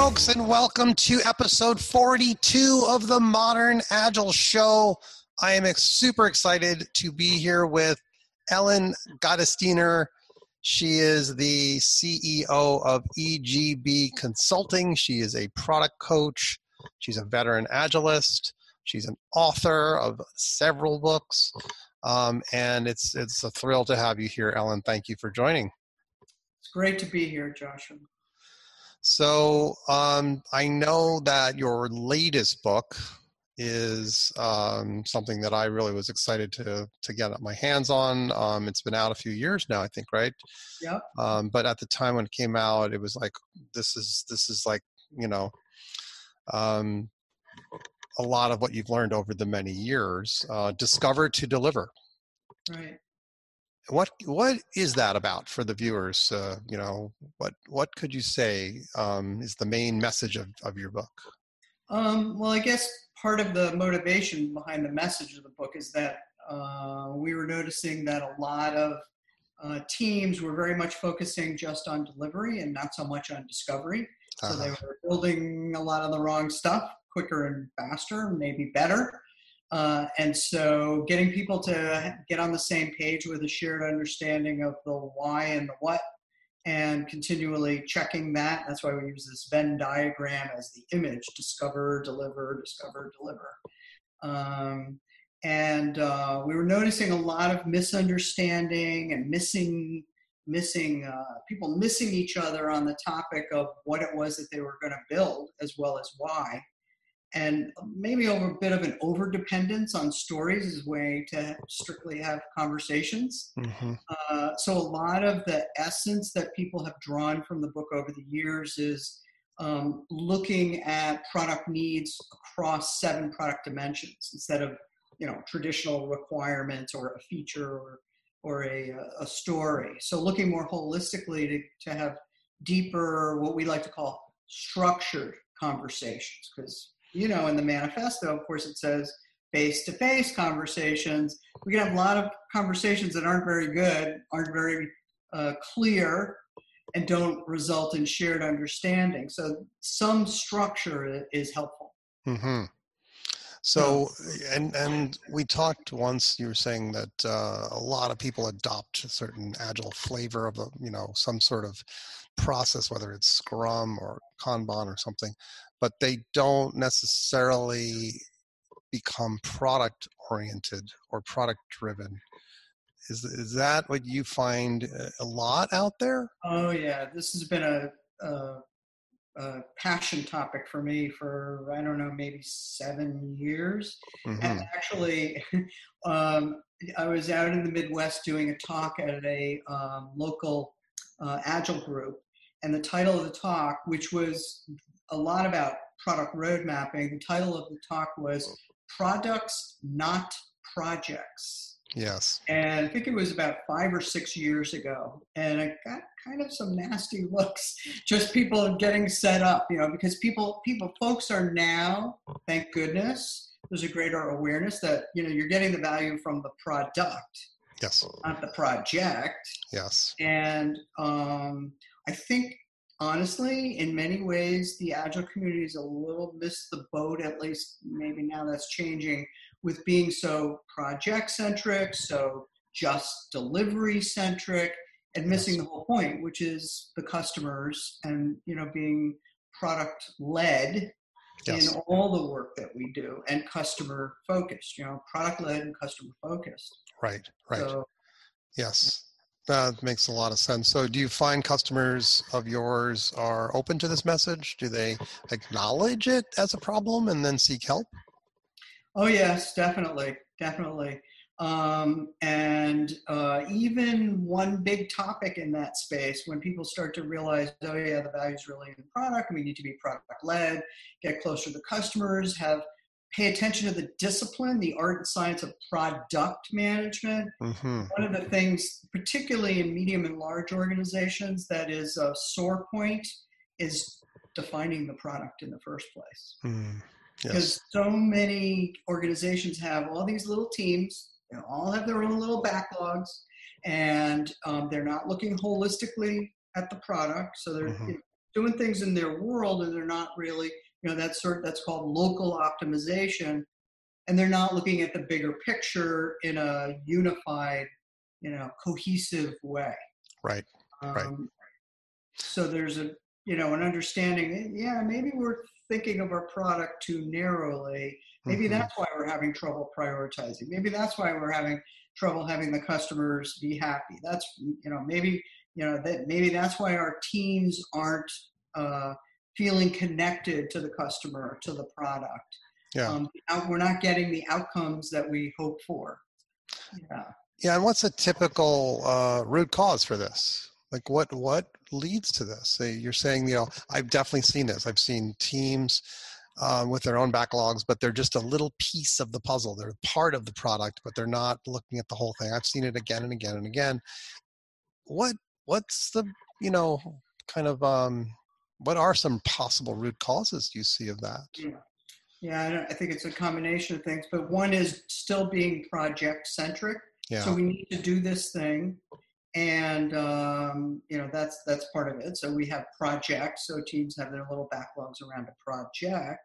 folks, and welcome to episode 42 of the Modern Agile Show. I am super excited to be here with Ellen Gottesdiener. She is the CEO of EGB Consulting. She is a product coach. She's a veteran agilist. She's an author of several books. Um, and it's it's a thrill to have you here, Ellen. Thank you for joining. It's great to be here, Joshua. So um, I know that your latest book is um, something that I really was excited to to get my hands on. Um, it's been out a few years now, I think, right? Yeah. Um, but at the time when it came out, it was like this is this is like you know um, a lot of what you've learned over the many years. Uh, discover to deliver. Right. What what is that about for the viewers? Uh, you know, what what could you say um, is the main message of, of your book? Um, well, I guess part of the motivation behind the message of the book is that uh, we were noticing that a lot of uh, teams were very much focusing just on delivery and not so much on discovery. So uh-huh. they were building a lot of the wrong stuff quicker and faster, maybe better. Uh, and so getting people to get on the same page with a shared understanding of the why and the what and continually checking that. That's why we use this Venn diagram as the image discover, deliver, discover, deliver. Um, and uh, we were noticing a lot of misunderstanding and missing missing uh, people missing each other on the topic of what it was that they were going to build as well as why and maybe over a bit of an over dependence on stories as a way to strictly have conversations. Mm-hmm. Uh, so a lot of the essence that people have drawn from the book over the years is um, looking at product needs across seven product dimensions instead of you know traditional requirements or a feature or or a, a story. So looking more holistically to, to have deeper, what we like to call structured conversations because you know, in the manifesto, of course, it says face to face conversations. We can have a lot of conversations that aren't very good, aren't very uh, clear, and don't result in shared understanding. So, some structure is helpful. Mm-hmm. So, and and we talked once. You were saying that uh, a lot of people adopt a certain agile flavor of a, you know, some sort of process, whether it's Scrum or Kanban or something but they don't necessarily become product oriented or product driven. Is, is that what you find uh, a lot out there? Oh, yeah. This has been a, a, a passion topic for me for, I don't know, maybe seven years. Mm-hmm. And actually, um, I was out in the Midwest doing a talk at a um, local uh, Agile group. And the title of the talk, which was a lot about product road mapping. The title of the talk was Products, Not Projects. Yes. And I think it was about five or six years ago. And I got kind of some nasty looks, just people getting set up, you know, because people, people, folks are now, thank goodness, there's a greater awareness that, you know, you're getting the value from the product. Yes. Not the project. Yes. And um, I think honestly, in many ways, the agile community is a little missed the boat, at least maybe now that's changing, with being so project centric, so just delivery centric, and missing the whole point, which is the customers and you know being product led yes. in all the work that we do and customer focused. You know, product led and customer focused. Right. Right. So, yes. That makes a lot of sense. So, do you find customers of yours are open to this message? Do they acknowledge it as a problem and then seek help? Oh, yes, definitely. Definitely. Um, and uh, even one big topic in that space, when people start to realize, oh, yeah, the value is really in the product, we need to be product led, get closer to customers, have pay attention to the discipline, the art and science of product management. Mm-hmm. One of the things, particularly in medium and large organizations, that is a sore point is defining the product in the first place. Mm, yes. Because so many organizations have all these little teams, they all have their own little backlogs, and um, they're not looking holistically at the product. So they're mm-hmm. you know, doing things in their world and they're not really, you know, that's sort that's called local optimization, and they're not looking at the bigger picture in a unified, you know, cohesive way. Right. Um, right. So there's a you know an understanding. Yeah, maybe we're thinking of our product too narrowly. Maybe mm-hmm. that's why we're having trouble prioritizing. Maybe that's why we're having trouble having the customers be happy. That's you know maybe you know that maybe that's why our teams aren't uh, feeling connected to the customer to the product. Yeah, um, we're not getting the outcomes that we hope for. Yeah. Yeah, and what's a typical uh, root cause for this? Like, what what leads to this? You're saying, you know, I've definitely seen this. I've seen teams um, with their own backlogs, but they're just a little piece of the puzzle. They're part of the product, but they're not looking at the whole thing. I've seen it again and again and again. What what's the you know kind of um, what are some possible root causes you see of that? Yeah, yeah I, I think it's a combination of things, but one is still being project centric. Yeah. So we need to do this thing, and um, you know that's that's part of it. So we have projects. So teams have their little backlogs around a project.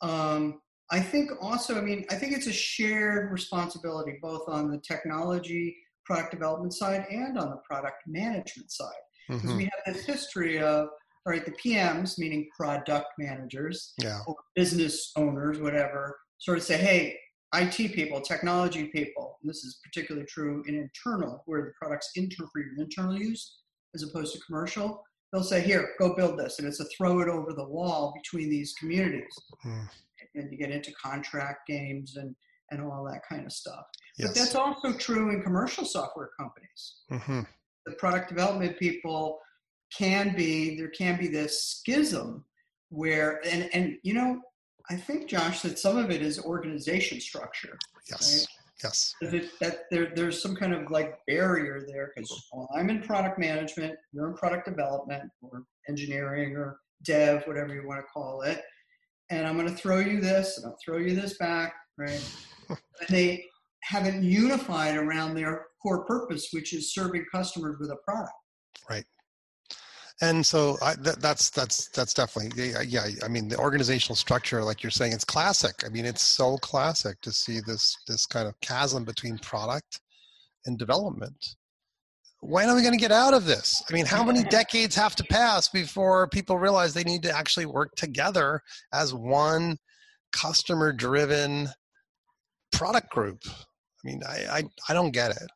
Um, I think also, I mean, I think it's a shared responsibility both on the technology product development side and on the product management side. Because mm-hmm. we have this history of, all right, the PMs, meaning product managers, yeah. or business owners, whatever, sort of say, hey, IT people, technology people, this is particularly true in internal, where the product's inter- for your internal use as opposed to commercial. They'll say, here, go build this. And it's a throw it over the wall between these communities. Mm. And you get into contract games and and all that kind of stuff. Yes. But that's also true in commercial software companies. Mm-hmm. The product development people can be there can be this schism where and and you know I think Josh that some of it is organization structure. Yes. Right? Yes. It, that there, there's some kind of like barrier there because well, I'm in product management, you're in product development or engineering or dev, whatever you want to call it, and I'm going to throw you this and I'll throw you this back, right? and they haven't unified around their core purpose, which is serving customers with a product. Right. And so I, that, that's that's that's definitely yeah, yeah. I mean, the organizational structure, like you're saying, it's classic. I mean, it's so classic to see this this kind of chasm between product and development. When are we going to get out of this? I mean, how many decades have to pass before people realize they need to actually work together as one customer-driven product group. I mean, I, I, I don't get it.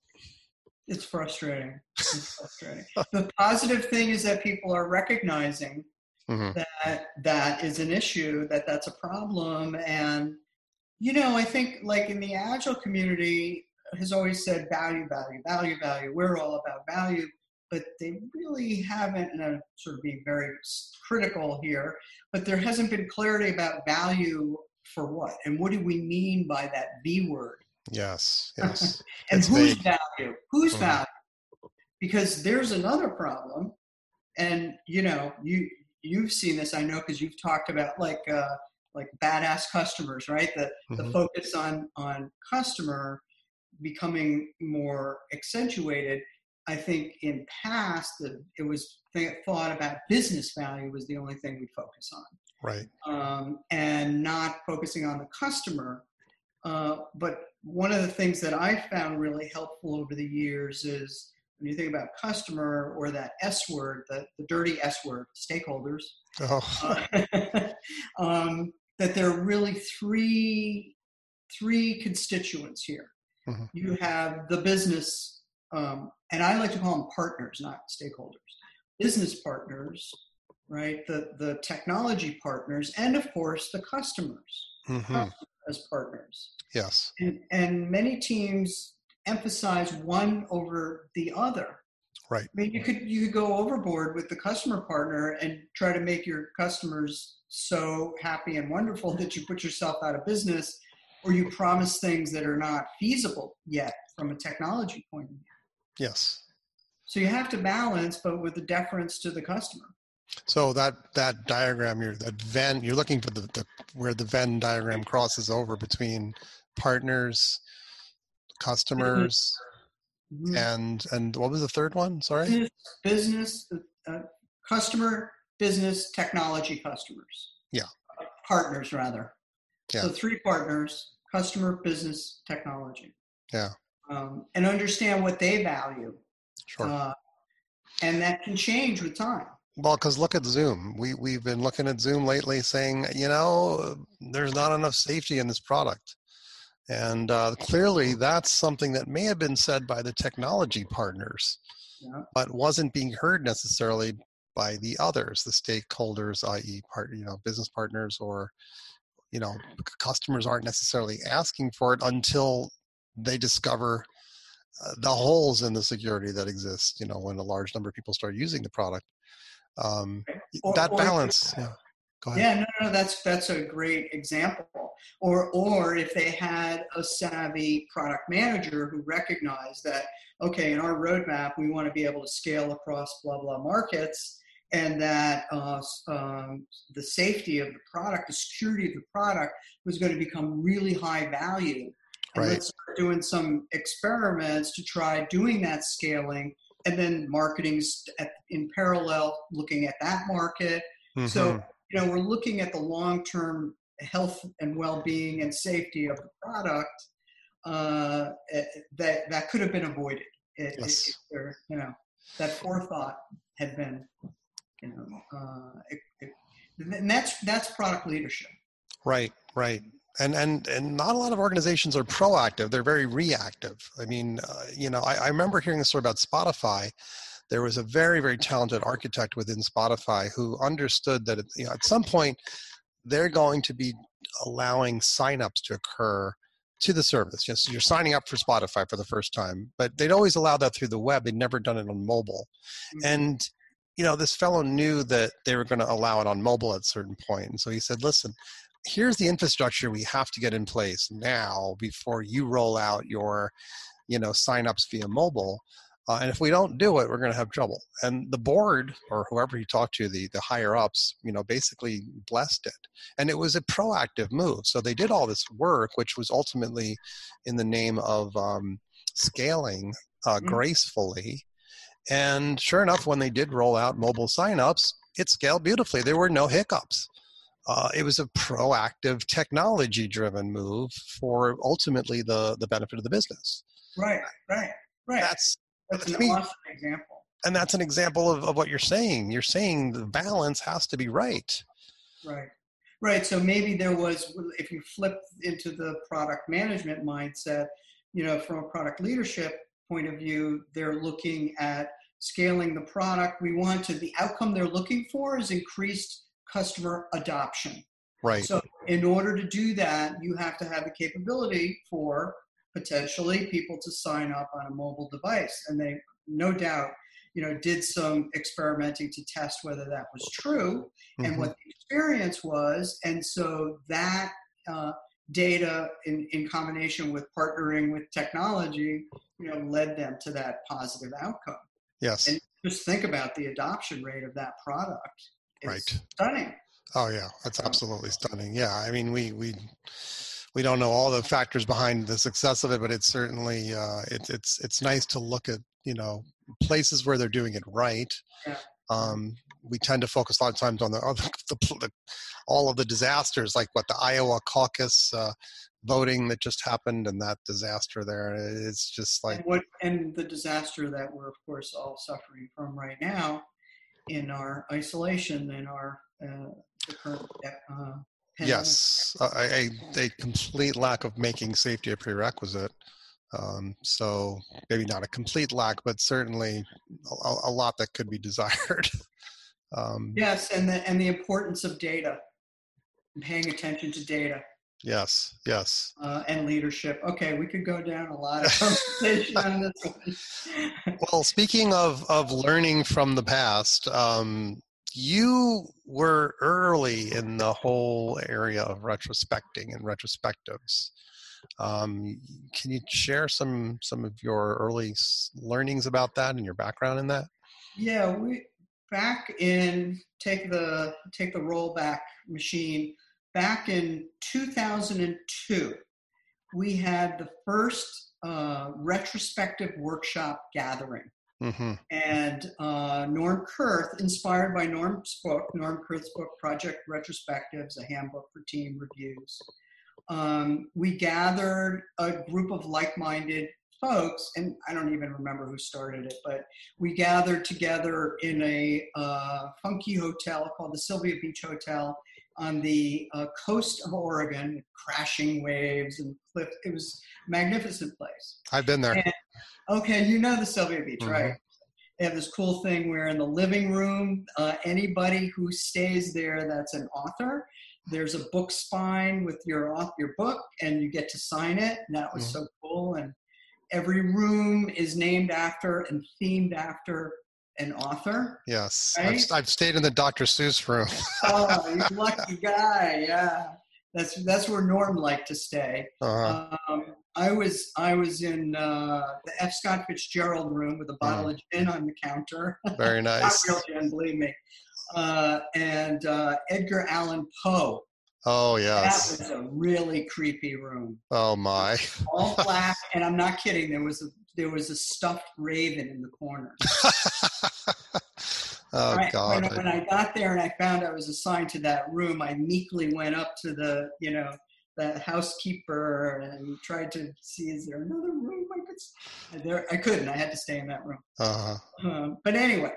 It's frustrating. It's frustrating. the positive thing is that people are recognizing mm-hmm. that that is an issue, that that's a problem. And, you know, I think like in the Agile community has always said value, value, value, value. We're all about value. But they really haven't, and I'm sort of being very critical here, but there hasn't been clarity about value for what? And what do we mean by that V word? Yes, yes. and it's whose vague. value? Whose mm-hmm. value? Because there's another problem, and you know, you you've seen this, I know, because you've talked about like uh, like badass customers, right? The mm-hmm. the focus on on customer becoming more accentuated. I think in past, the, it was thought about business value was the only thing we focus on right um, and not focusing on the customer uh, but one of the things that i found really helpful over the years is when you think about customer or that s word the, the dirty s word stakeholders oh. uh, um, that there are really three three constituents here mm-hmm. you have the business um, and i like to call them partners not stakeholders business partners right? The the technology partners, and of course the customers mm-hmm. As partners. Yes. And and many teams emphasize one over the other. Right. I mean, you could you could go overboard with the customer partner and try to make your customers so happy and wonderful that you put yourself out of business, or you promise things that are not feasible yet from a technology point of view. Yes. So you have to balance, but with the deference to the customer. So that that diagram, you're that Venn, you're looking for the, the where the Venn diagram crosses over between partners, customers, mm-hmm. and and what was the third one? Sorry, business, uh, customer, business technology customers. Yeah. partners rather. Yeah. So three partners: customer, business, technology. Yeah. Um, and understand what they value, Sure. uh, and that can change with time. Well, because look at Zoom. We we've been looking at Zoom lately, saying you know there's not enough safety in this product, and uh, clearly that's something that may have been said by the technology partners, Yeah. but wasn't being heard necessarily by the others, the stakeholders, i.e., part you know business partners or you know customers aren't necessarily asking for it until they discover uh, the holes in the security that exist. You know, when a large number of people start using the product um, Or- that or- balance yeah go ahead Yeah, no, no, that's that's a great example. Or or if they had a savvy product manager who recognized that, okay, in our roadmap we want to be able to scale across blah blah markets, and that uh, um, the safety of the product, the security of the product was going to become really high value. And Right. let's start doing some experiments to try doing that scaling, and then marketing's at, in parallel, looking at that market. So Mhm. you know, we're looking at the long-term health and well-being and safety of the product uh, eh, that that could have been avoided if, Yes. there, you know, that forethought had been, you know, uh, it, it, and that's that's product leadership. right right and and and not a lot of organizations are proactive they're very reactive. I mean uh, you know I, I remember hearing a story about spotify. There was a very very talented architect within spotify who understood that you know, at some point they're going to be allowing signups to occur to the service. Yes you're signing up for spotify for the first time but they'd always allowed that through the web they'd never done it on mobile. And you know this fellow knew that they were going to allow it on mobile at a certain point and so he said listen here's the infrastructure we have to get in place now before you roll out your you know signups via mobile uh, and if we don't do it we're going to have trouble and the board or whoever you talk to the the higher ups you know basically blessed it and it was a proactive move so they did all this work which was ultimately in the name of um, scaling uh, Mhm. gracefully and sure enough, when they did roll out mobile signups, it scaled beautifully. There were no hiccups. Uh, it was a proactive, technology-driven move for ultimately the the benefit of the business. Right, right, right. That's That's an me- awesome example. and that's an example of, of what you're saying. You're saying the balance has to be right. Right. Right. So maybe there was, if you flip into the product management mindset, you know, from a product leadership point of view, they're looking at scaling the product. We want to, the outcome they're looking for is increased customer adoption. Right. So, in order to do that, you have to have the capability for potentially people to sign up on a mobile device. And they, no doubt, you know, did some experimenting to test whether that was true and Mhm. what the experience was. And so that uh, data, in, in combination with partnering with technology, you know, led them to that positive outcome. yes. And just think about the adoption rate of that product. Right. stunning. Oh yeah, that's absolutely stunning. Yeah, I mean we we we don't know all the factors behind the success of it, but it's certainly uh, it's it's it's nice to look at you know places where they're doing it right. Yeah. Um, we tend to focus a lot of times on the, on the, the all of the disasters, like what the Iowa caucus uh, voting that just happened and that disaster there. It's just like and what and the disaster that we're of course all suffering from right now in our isolation in our uh, the current uh. Yes, a, a, a complete lack of making safety a prerequisite. Um, so maybe not a complete lack, but certainly a, a lot that could be desired. um, Yes, and the and the importance of data, paying attention to data Yes, yes. uh, and leadership. Okay, we could go down a lot of conversation on this. one. Well, speaking of of learning from the past, um, you were early in the whole area of retrospecting and retrospectives. Um, can you share some some of your early learnings about that and your background in that? Yeah, we back in take the take the rollback machine. Back in 2002, we had the first uh, retrospective workshop gathering. Mm-hmm. And uh, Norm Kerth, inspired by Norm's book, Norm Kerth's book, Project Retrospectives, a handbook for team reviews, um, we gathered a group of like minded folks, and I don't even remember who started it, but we gathered together in a uh, funky hotel called the Sylvia Beach Hotel on the uh, coast of Oregon, crashing waves and cliffs. It was a magnificent place. I've been there. And, okay, you know the Sylvia Beach, Mhm. right? They have this cool thing where in the living room, uh, anybody who stays there that's an author, there's a book spine with your your book, and you get to sign it. And that was Mhm. so cool. And every room is named after and themed after an author. Yes, Right? I've, I've stayed in the Dr. Seuss room. Oh, you lucky guy! Yeah, that's that's where Norm liked to stay. Uh, Um, I was I was in uh, the F. Scott Fitzgerald room with a bottle of gin on the counter. very Not nice. real gin, believe me. Uh, and uh, Edgar Allan Poe. Oh That yes. was a really creepy room, Oh my. all black. and I'm not kidding. There was a there was a stuffed raven in the corner. oh Right, God. When, when I got there and I found I was assigned to that room, I meekly went up to the, you know, the housekeeper and tried to see is there another room I could. There, I couldn't. I had to stay in that room. Uh, Um, but anyway,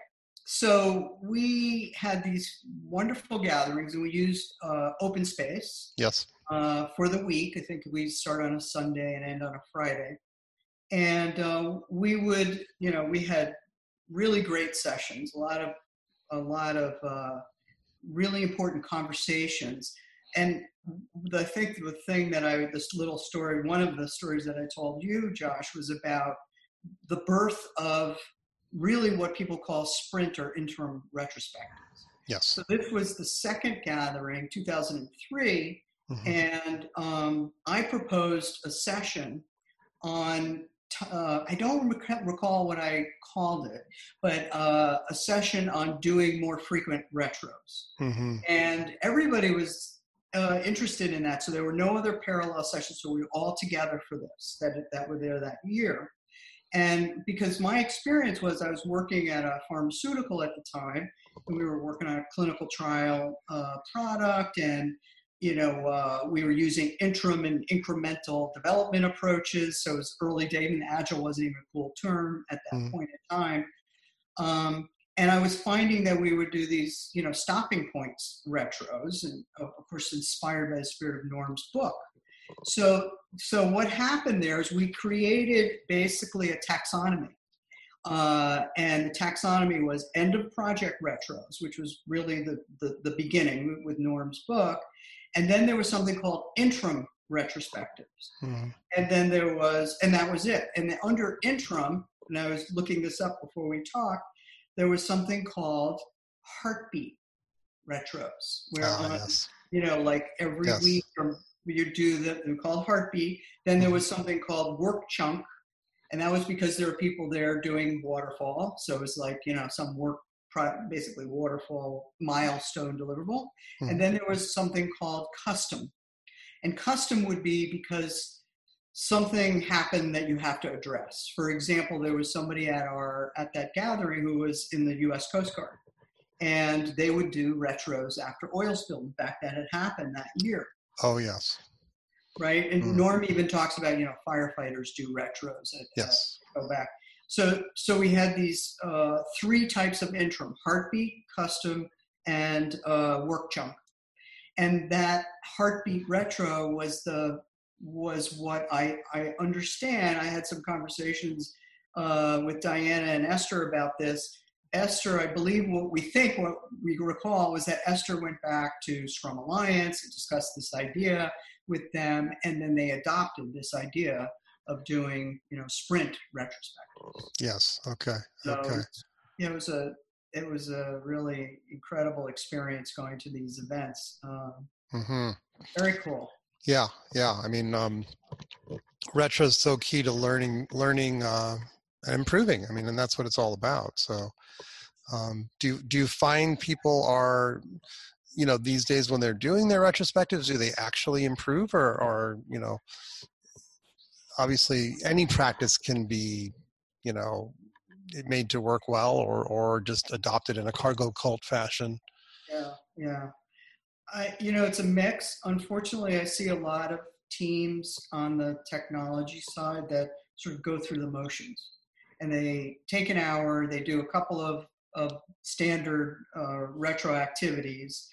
so we had these wonderful gatherings, and we used uh, open space yes. uh, for the week. I think we start on a Sunday and end on a Friday. And uh, we would, you know, we had really great sessions, a lot of, a lot of uh, really important conversations. And the, I think the thing that I, this little story, one of the stories that I told you, Josh, was about the birth of really what people call sprint or interim retrospectives. Yes. So this was the second gathering, 2003, Mhm. and um, I proposed a session on. t- Uh, I don't rec- recall what I called it, but uh, a session on doing more frequent retros, Mhm. and everybody was uh, interested in that. So there were no other parallel sessions, so we were all together for this that that were there that year. And because my experience was, I was working at a pharmaceutical at the time, and we were working on a clinical trial uh, product, and you know uh, we were using interim and incremental development approaches. So it was early days, and agile wasn't even a cool term at that Mhm. point in time. Um, and I was finding that we would do these, you know, stopping points retros, and of course inspired by the spirit of Norm's book. So, so what happened there is we created basically a taxonomy, uh, and the taxonomy was end of project retros, which was really the, the the beginning with Norm's book, and then there was something called interim retrospectives Mhm. and then there was and that was it and under interim and i was looking this up before we talked there was something called heartbeat retros where Ah, on- yes. you know like every Yes. week or you do the they're called heartbeat. Then there was something called work chunk and that was because there were people there doing waterfall. So it was like you know some work basically waterfall milestone deliverable. Mhm. and then there was something called custom. And custom would be because something happened that you have to address. For example there was somebody at our at that gathering who was in the us coast guard and they would do retros after oil spill in fact that had happened that year Oh yes. right and Mm. norm even talks about you know firefighters do retros at, Yes. go back. So, so we had these uh, three types of interim: heartbeat, custom, and uh, work chunk. And that heartbeat retro was the was what I I understand. I had some conversations uh, with Diana and Esther about this. Esther, I believe what we think, what we recall was that Esther went back to Scrum Alliance and discussed this idea with them, and then they adopted this idea of doing, you know, sprint retrospectives. Yes. Okay. So Okay. it was a it was a really incredible experience going to these events. Um, hmm very cool. Yeah. Yeah. I mean, um, retro is so key to learning, learning, uh, improving. I mean, and that's what it's all about. So, um, do do you find people are, you know, these days when they're doing their retrospectives, do they actually improve, or, or you know, obviously any practice can be, you know, made to work well or or just adopted in a cargo cult fashion yeah yeah i you know it's a mix unfortunately i see a lot of teams on the technology side that sort of go through the motions and they take an hour they do a couple of, of standard uh, retro activities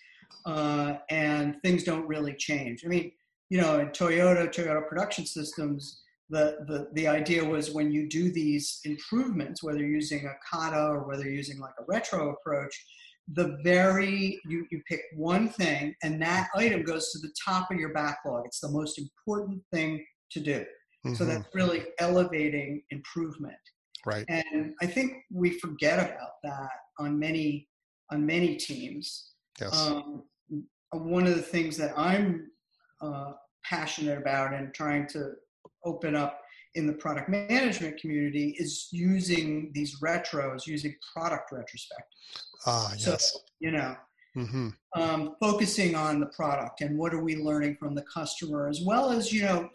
uh, and things don't really change i mean you know in toyota toyota production systems the, the, the idea was when you do these improvements, whether you're using a kata or whether you're using like a retro approach, the very, you, you pick one thing and that item goes to the top of your backlog. It's the most important thing to do. Mm-hmm. So that's really elevating improvement. Right. And I think we forget about that on many, on many teams. Yes. Um, one of the things that I'm uh, passionate about and trying to open up in the product management community is using these retros, using product retrospect. Ah, yes. So, you know, mm-hmm. um, focusing on the product and what are we learning from the customer, as well as you know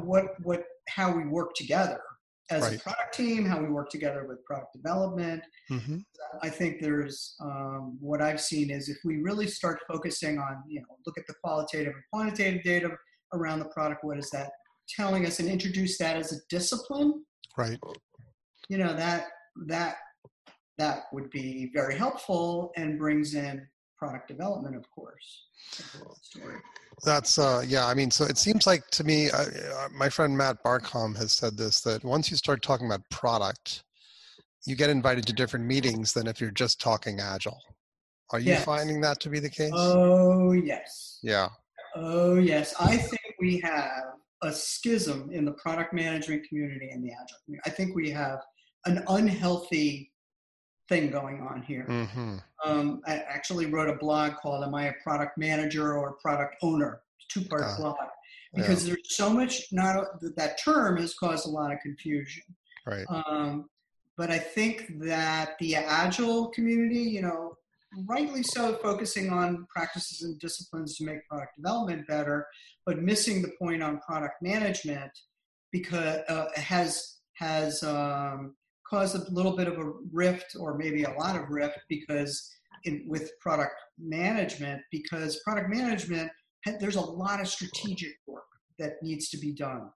what what how we work together as right. a product team, how we work together with product development. Mm-hmm. I think there's um, what I've seen is if we really start focusing on you know look at the qualitative and quantitative data around the product, what is that telling us and introduce that as a discipline, right? You know that that that would be very helpful and brings in product development, of course. That's uh, yeah. I mean, so it seems like to me, uh, uh, my friend Matt Barcomb has said this that once you start talking about product, you get invited to different meetings than if you're just talking agile. Are you yes. finding that to be the case? Oh yes. Yeah. Oh yes. I think we have a schism in the product management community and the agile community. I think we have an unhealthy thing going on here. Mm-hmm. Um, I actually wrote a blog called "Am I a Product Manager or a Product Owner?" Two-part uh, blog because yeah. there's so much. Not that term has caused a lot of confusion. Right. Um, but I think that the agile community, you know, rightly so, focusing on practices and disciplines to make product development better, but missing the point on product management because uh, has has um, caused a little bit of a rift, or maybe a lot of rift, because in, with product management, because product management there's a lot of strategic work that needs to be done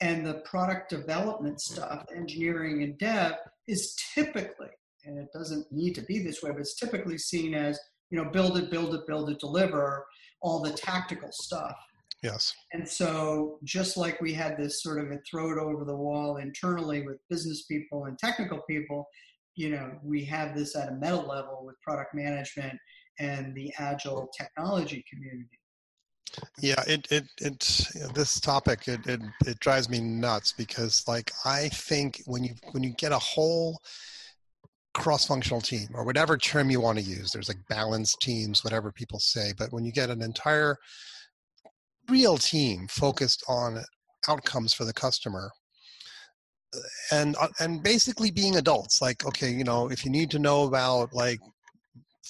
and the product development stuff engineering and dev is typically and it doesn't need to be this way, but it's typically seen as you know build it, build it, build it, deliver all the tactical stuff. Yes. And so, just like we had this sort of a throw it over the wall internally with business people and technical people, you know, we have this at a meta level with product management and the agile technology community. Yeah, it it it you know, this topic it, it it drives me nuts because like I think when you when you get a whole cross-functional team or whatever term you want to use there's like balanced teams whatever people say but when you get an entire real team focused on outcomes for the customer uh, and uh, and basically being adults like okay you know if you need to know about like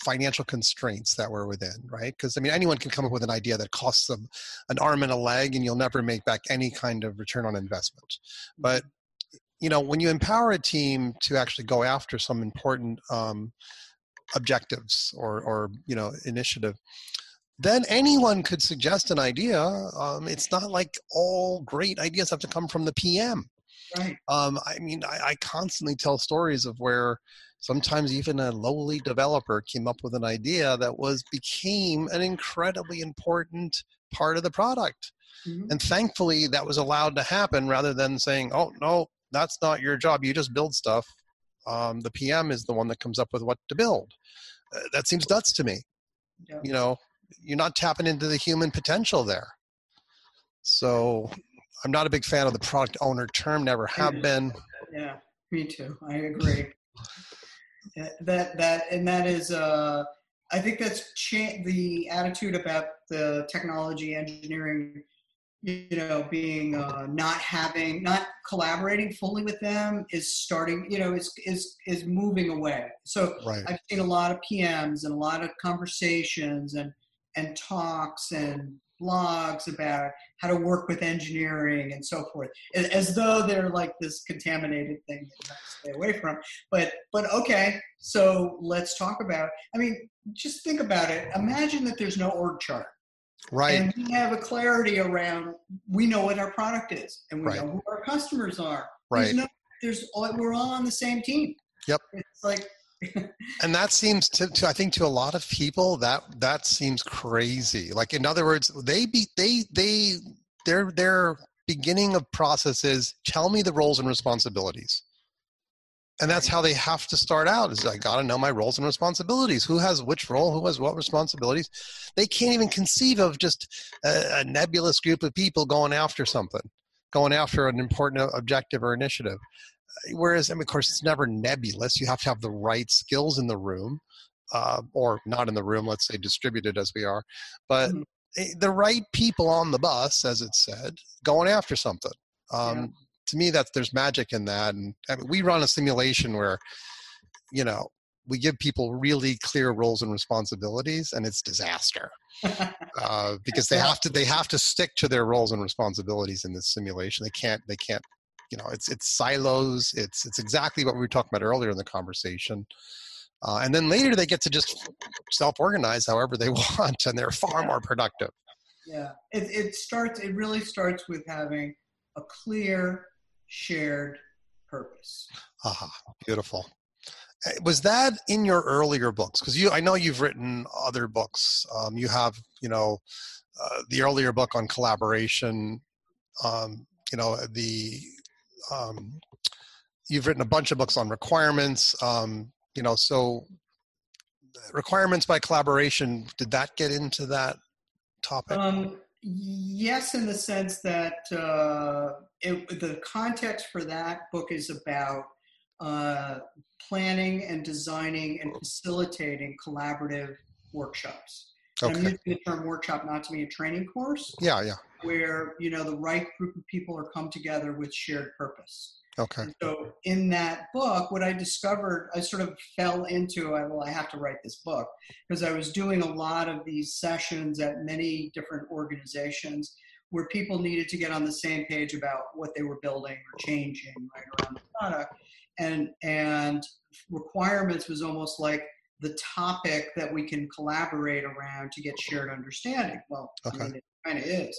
financial constraints that were within right? Because i mean anyone can come up with an idea that costs them an arm and a leg and you'll never make back any kind of return on investment. But you know when you empower a team to actually go after some important um, objectives or or you know initiative then anyone could suggest an idea um, it's not like all great ideas have to come from the pm right um, i mean I, I constantly tell stories of where sometimes even a lowly developer came up with an idea that was became an incredibly important part of the product mm-hmm. and thankfully that was allowed to happen rather than saying oh no that's not your job. You just build stuff. Um, the PM is the one that comes up with what to build. Uh, that seems nuts to me. Yeah. You know, you're not tapping into the human potential there. So I'm not a big fan of the product owner term, never have been. Yeah, me too. I agree. that that and that is uh I think that's cha- the attitude about the technology engineering you know being uh, not having not collaborating fully with them is starting you know is is is moving away so right. i've seen a lot of pms and a lot of conversations and and talks and blogs about how to work with engineering and so forth, as though they're like this contaminated thing that you have to stay away from. But but okay, so let's talk about. I mean, just think about it. Imagine that there's no org chart. Right. And we have a clarity around. We know what our product is, and we Right. know who our customers are. Right. There's no. There's all, we're all on the same team. Yep. It's like and that seems to, to i think to a lot of people that that seems crazy. Like in other words they be they they their their beginning of process is tell me the roles and responsibilities. And that's how they have to start out is i got to know my roles and responsibilities. Who has which role who has what responsibilities? They can't even conceive of just a, a nebulous group of people going after something going after an important objective or initiative whereas I mean, of course it's never nebulous you have to have the right skills in the room uh, or not in the room let's say distributed as we are but Mhm. eh, the right people on the bus as it said going after something um, Yeah. to me that there's magic in that and I mean, we run a simulation where you know we give people really clear roles and responsibilities and it's disaster uh, because they have to they have to stick to their roles and responsibilities in this simulation. They can't they can't you know it's it's silos. It's it's exactly what we were talking about earlier in the conversation. Uh, and then later they get to just self-organize however they want, and they're far more productive. Yeah, it, it starts. It really starts with having a clear, shared purpose. Aha, beautiful. Uh, Was that in your earlier books? Because you, I know you've written other books. Um, you have, you know, uh, the earlier book on collaboration. Um, you know, the um, you've written a bunch of books on requirements. Um, you know, so requirements by collaboration. Did that get into that topic? Um, yes, in the sense that uh, it, the context for that book is about uh, planning and designing and facilitating collaborative workshops. And I'm okay. using the term workshop not to be a training course, Yeah. Yeah. Where you know the right group of people are come together with shared purpose. Okay. And so in that book, what I discovered, I sort of fell into, I, well, I have to write this book because I was doing a lot of these sessions at many different organizations where people needed to get on the same page about what they were building or changing right around the product. And, and requirements was almost like the topic that we can collaborate around to get shared understanding. Well, Okay. I mean, it kind of is.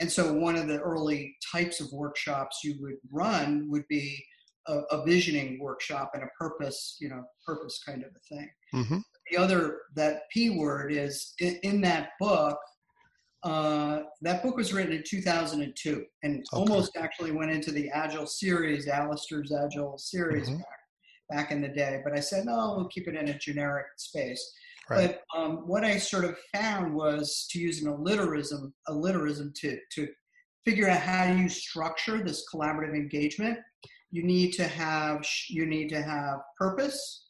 And so one of the early types of workshops you would run would be a, a visioning workshop and a purpose, you know, purpose kind of a thing. hmm The other, that P word is in, in that book, uh, that book was written in 2002 and almost actually went into the Agile series, Alistair's Agile series Mhm. back, back in the day. But I said, no, we'll keep it in a generic space. Right. But um, what I sort of found was to use an alliterism, alliterism to, to figure out how you structure this collaborative engagement. You need to have you need to have purpose,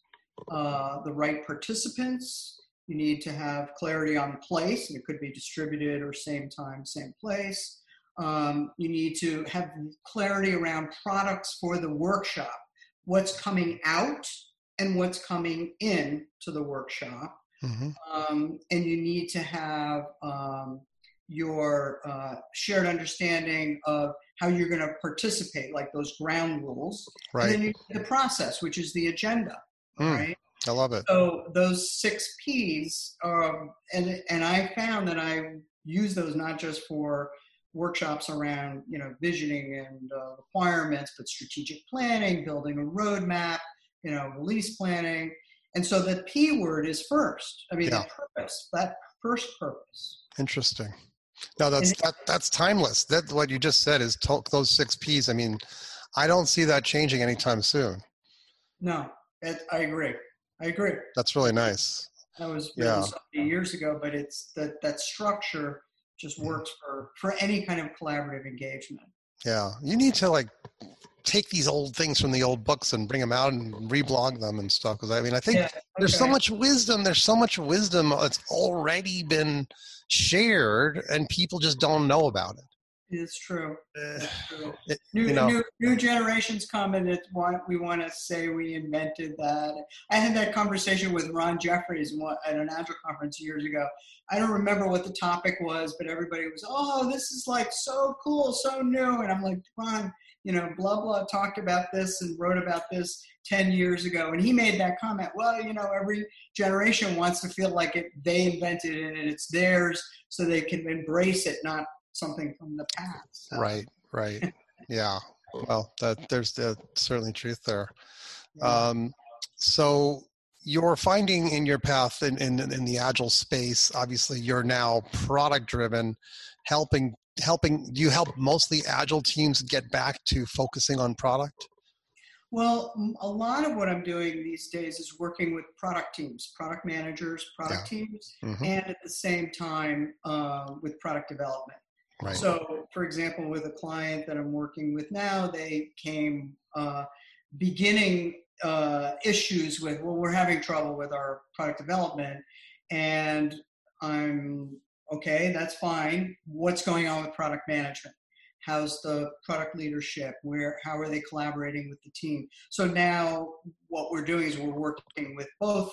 uh, the right participants. You need to have clarity on place, and it could be distributed or same time, same place. Um, you need to have clarity around products for the workshop, what's coming out and what's coming in to the workshop hmm um, and you need to have um, your uh, shared understanding of how you're going to participate, like those ground rules. And Right. then you need the process, which is the agenda, Mm. right? I love it. So those six P's, um, and and I found that I use those not just for workshops around you know visioning and uh, requirements, but strategic planning, building a roadmap, you know, release planning, and so the P word is first. I mean, Yeah. the purpose, that first purpose. Interesting. No, that's that that's timeless. That what you just said is to, those six P's. I mean, I don't see that changing anytime soon. No, that, I agree. I agree. That's really nice. That was Yeah. years ago, but it's that that structure just Mhm. works for for any kind of collaborative engagement. Yeah, you need to like take these old things from the old books and bring them out and reblog them and stuff. Because I mean, I think Yeah, there's so much wisdom. There's so much wisdom that's already been shared, and people just don't know about it. It's true. It's true. it- New, you know, new, new generations come and it want, we want to say we invented that. I had that conversation with Ron Jeffries at an Agile conference years ago. I don't remember what the topic was, but everybody was, oh, this is like so cool, so new. And I'm like, Ron, you know, blah, blah, talked about this and wrote about this 10 years ago. And he made that comment, well, you know, every generation wants to feel like it, they invented it and it's theirs so they can embrace it, not something from the past. So, right, right. Yeah. Well, that there's the certainly truth there. Um, so you're finding in your path in, in, in the agile space, obviously you're now product driven, helping helping do you help mostly agile teams get back to focusing on product? Well, a lot of what I'm doing these days is working with product teams, product managers, product teams, Mhm, and at the same time uh, with product development. Right. So, for example, with a client that I'm working with now, they came uh, beginning uh, issues with, well, we're having trouble with our product development, and I'm okay, that's fine. What's going on with product management? How's the product leadership? Where how are they collaborating with the team? So now what we're doing is we're working with both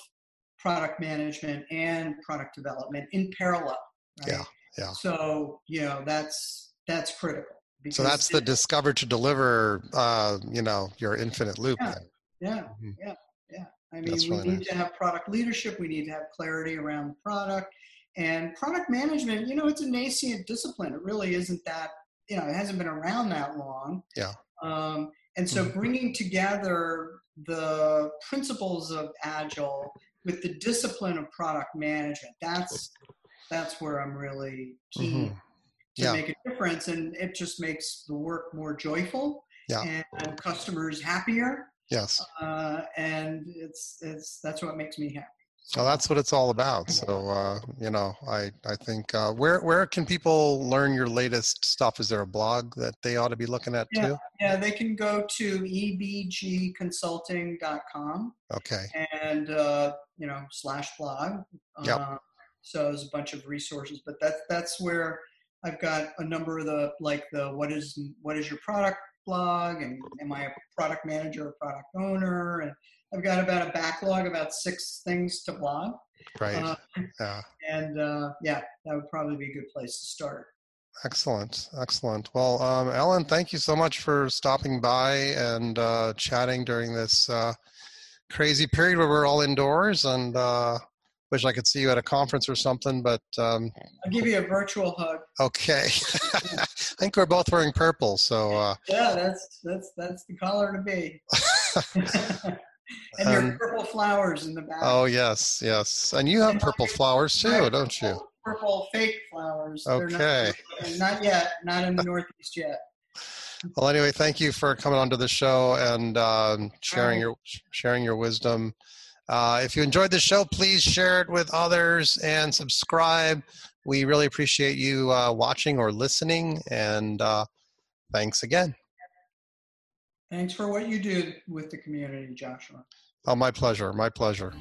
product management and product development in parallel. Right? Yeah, yeah. So you know that's that's critical. So that's the discover to deliver, uh, you know, your infinite loop. Yeah. then. yeah Mhm. yeah yeah. I mean, we need nice. to have product leadership. We need to have clarity around the product and product management. You know, it's a nascent discipline. It really isn't that. You know, it hasn't been around that long. Yeah. Um, and so Mhm. bringing together the principles of agile with the discipline of product management that's that's where i'm really keen Mhm. to Yeah. make a difference and it just makes the work more joyful Yeah. and customers happier Yes. uh, and it's it's that's what makes me happy Well, that's what it's all about. So, uh, you know, I, I think, uh, where, where can people learn your latest stuff? Is there a blog that they ought to be looking at Yeah. too? yeah they can go to ebgconsulting.com Okay. and uh, you know slash blog. Yep. Uh, so there's a bunch of resources, but that's that's where I've got a number of the like the what is what is your product blog and am I a product manager or product owner and I've got about a backlog about six things to blog Right. uh, yeah. and uh, yeah that would probably be a good place to start. Excellent. Excellent. Well, um, Ellen, thank you so much for stopping by and uh, chatting during this uh, crazy period where we're all indoors and uh, wish I could see you at a conference or something, but um, I'll give you a virtual hug. okay. I think we're both wearing purple, so uh, Yeah, that's that's that's the color to be. and your Um, purple flowers in the back. oh yes, yes, and you have purple flowers too, don't you? Purple fake flowers. Okay. Not, not yet. Not in the Northeast yet. Well, anyway, thank you for coming onto the show and um, sharing your sharing your wisdom. Uh, if you enjoyed the show, please share it with others and subscribe. We really appreciate you uh, watching or listening, and uh, thanks again. Thanks for what you do with the community, Joshua. Oh, my pleasure. My pleasure.